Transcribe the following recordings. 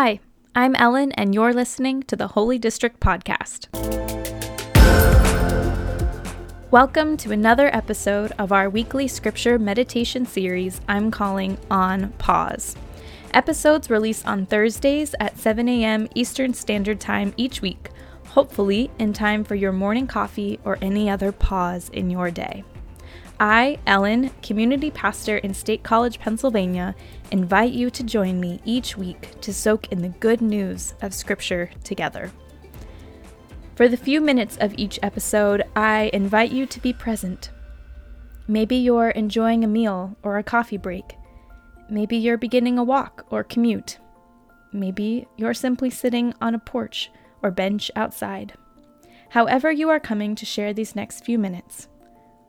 Hi, I'm Ellen, and you're listening to the Holy District Podcast. Welcome to another episode of our weekly scripture meditation series I'm calling On Pause. Episodes released on Thursdays at 7 a.m. Eastern Standard Time each week, hopefully in time for your morning coffee or any other pause in your day. I, Ellen, community pastor in State College, Pennsylvania, invite you to join me each week to soak in the good news of Scripture together. For the few minutes of each episode, I invite you to be present. Maybe you're enjoying a meal or a coffee break. Maybe you're beginning a walk or commute. Maybe you're simply sitting on a porch or bench outside. However, you are coming to share these next few minutes,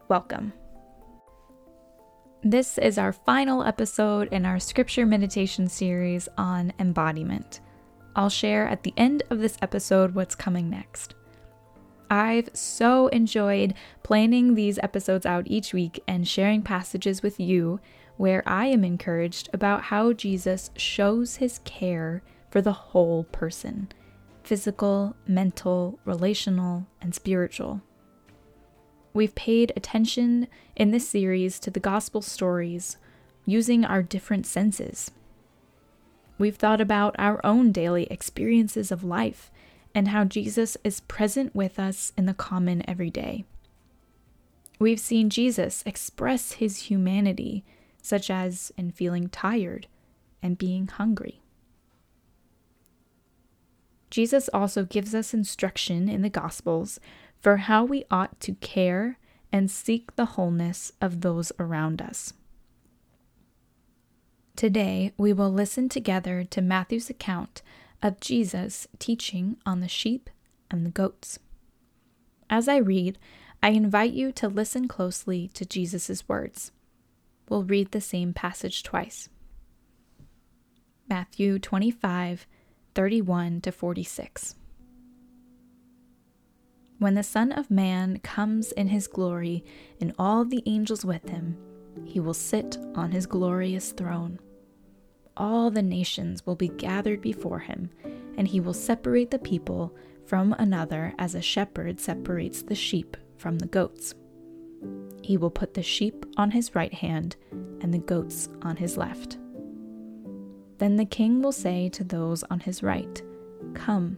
welcome. This is our final episode in our scripture meditation series on embodiment. I'll share at the end of this episode what's coming next. I've so enjoyed planning these episodes out each week and sharing passages with you where I am encouraged about how Jesus shows his care for the whole person physical, mental, relational, and spiritual. We've paid attention in this series to the gospel stories using our different senses. We've thought about our own daily experiences of life and how Jesus is present with us in the common everyday. We've seen Jesus express his humanity, such as in feeling tired and being hungry. Jesus also gives us instruction in the Gospels for how we ought to care and seek the wholeness of those around us. Today, we will listen together to Matthew's account of Jesus teaching on the sheep and the goats. As I read, I invite you to listen closely to Jesus' words. We'll read the same passage twice. Matthew 25, 31 to 46. When the Son of Man comes in his glory and all the angels with him, he will sit on his glorious throne. All the nations will be gathered before him, and he will separate the people from another as a shepherd separates the sheep from the goats. He will put the sheep on his right hand and the goats on his left. Then the king will say to those on his right, Come,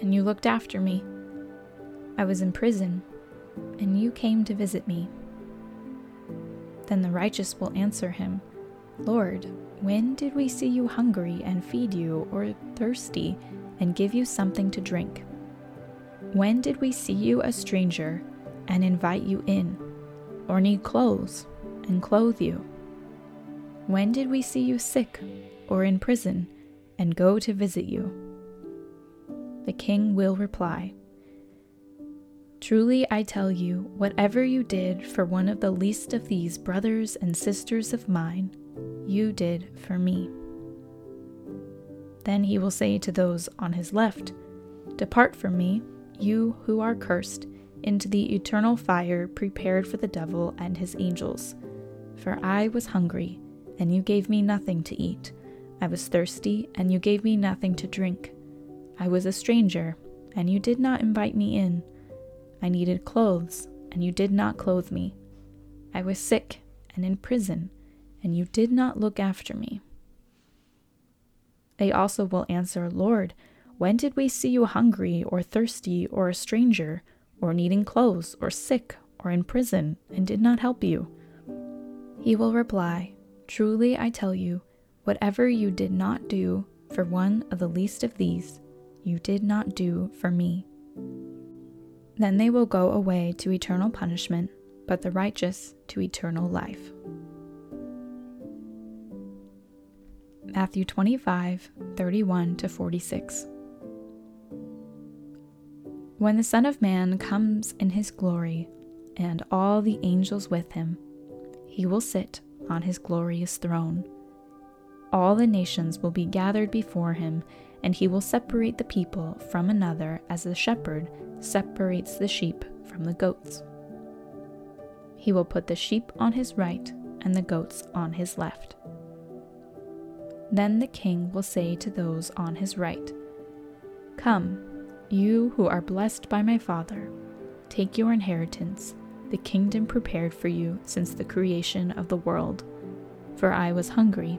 and you looked after me. I was in prison, and you came to visit me. Then the righteous will answer him, Lord, when did we see you hungry and feed you, or thirsty and give you something to drink? When did we see you a stranger and invite you in, or need clothes and clothe you? When did we see you sick or in prison and go to visit you? The king will reply Truly I tell you, whatever you did for one of the least of these brothers and sisters of mine, you did for me. Then he will say to those on his left, Depart from me, you who are cursed, into the eternal fire prepared for the devil and his angels. For I was hungry, and you gave me nothing to eat. I was thirsty, and you gave me nothing to drink. I was a stranger, and you did not invite me in. I needed clothes, and you did not clothe me. I was sick and in prison, and you did not look after me. They also will answer, Lord, when did we see you hungry, or thirsty, or a stranger, or needing clothes, or sick, or in prison, and did not help you? He will reply, Truly I tell you, whatever you did not do for one of the least of these, you did not do for me. Then they will go away to eternal punishment, but the righteous to eternal life. Matthew 25, 31 to 46. When the Son of Man comes in his glory, and all the angels with him, he will sit on his glorious throne. All the nations will be gathered before him, and he will separate the people from another as the shepherd separates the sheep from the goats. He will put the sheep on his right and the goats on his left. Then the king will say to those on his right, Come, you who are blessed by my Father, take your inheritance, the kingdom prepared for you since the creation of the world. For I was hungry,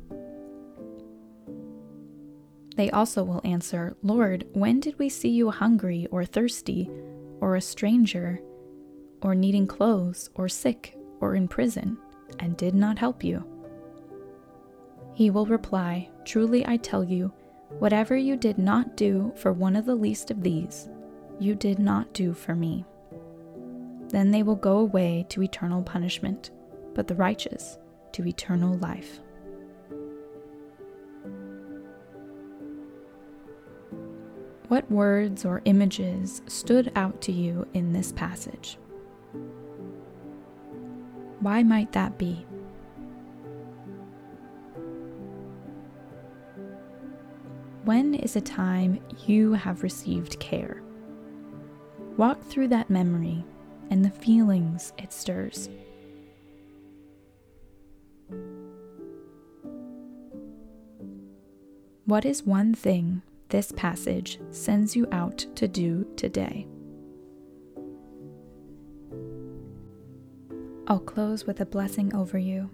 They also will answer, Lord, when did we see you hungry or thirsty, or a stranger, or needing clothes, or sick, or in prison, and did not help you? He will reply, Truly I tell you, Whatever you did not do for one of the least of these, you did not do for me. Then they will go away to eternal punishment, but the righteous to eternal life. What words or images stood out to you in this passage? Why might that be? When is a time you have received care? Walk through that memory and the feelings it stirs. What is one thing this passage sends you out to do today? I'll close with a blessing over you.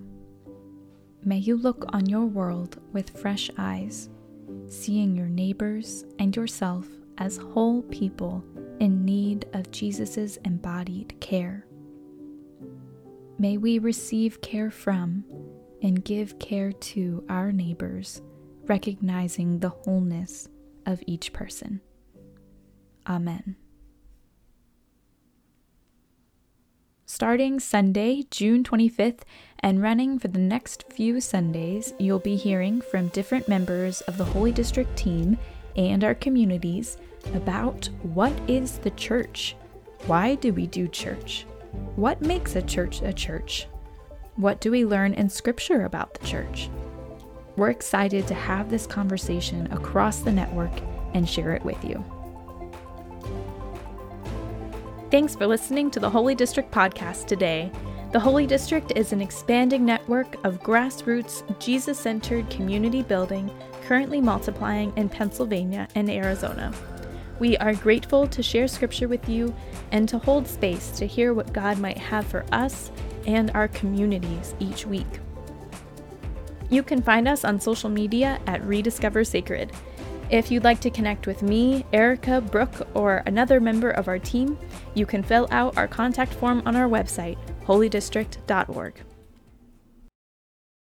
May you look on your world with fresh eyes seeing your neighbors and yourself as whole people in need of Jesus' embodied care. May we receive care from and give care to our neighbors, recognizing the wholeness of each person. Amen. Starting Sunday, June 25th, and running for the next few Sundays, you'll be hearing from different members of the Holy District team and our communities about what is the church? Why do we do church? What makes a church a church? What do we learn in Scripture about the church? We're excited to have this conversation across the network and share it with you. Thanks for listening to the Holy District podcast today. The Holy District is an expanding network of grassroots, Jesus centered community building currently multiplying in Pennsylvania and Arizona. We are grateful to share scripture with you and to hold space to hear what God might have for us and our communities each week. You can find us on social media at Rediscover Sacred. If you'd like to connect with me, Erica, Brooke, or another member of our team, you can fill out our contact form on our website, holydistrict.org.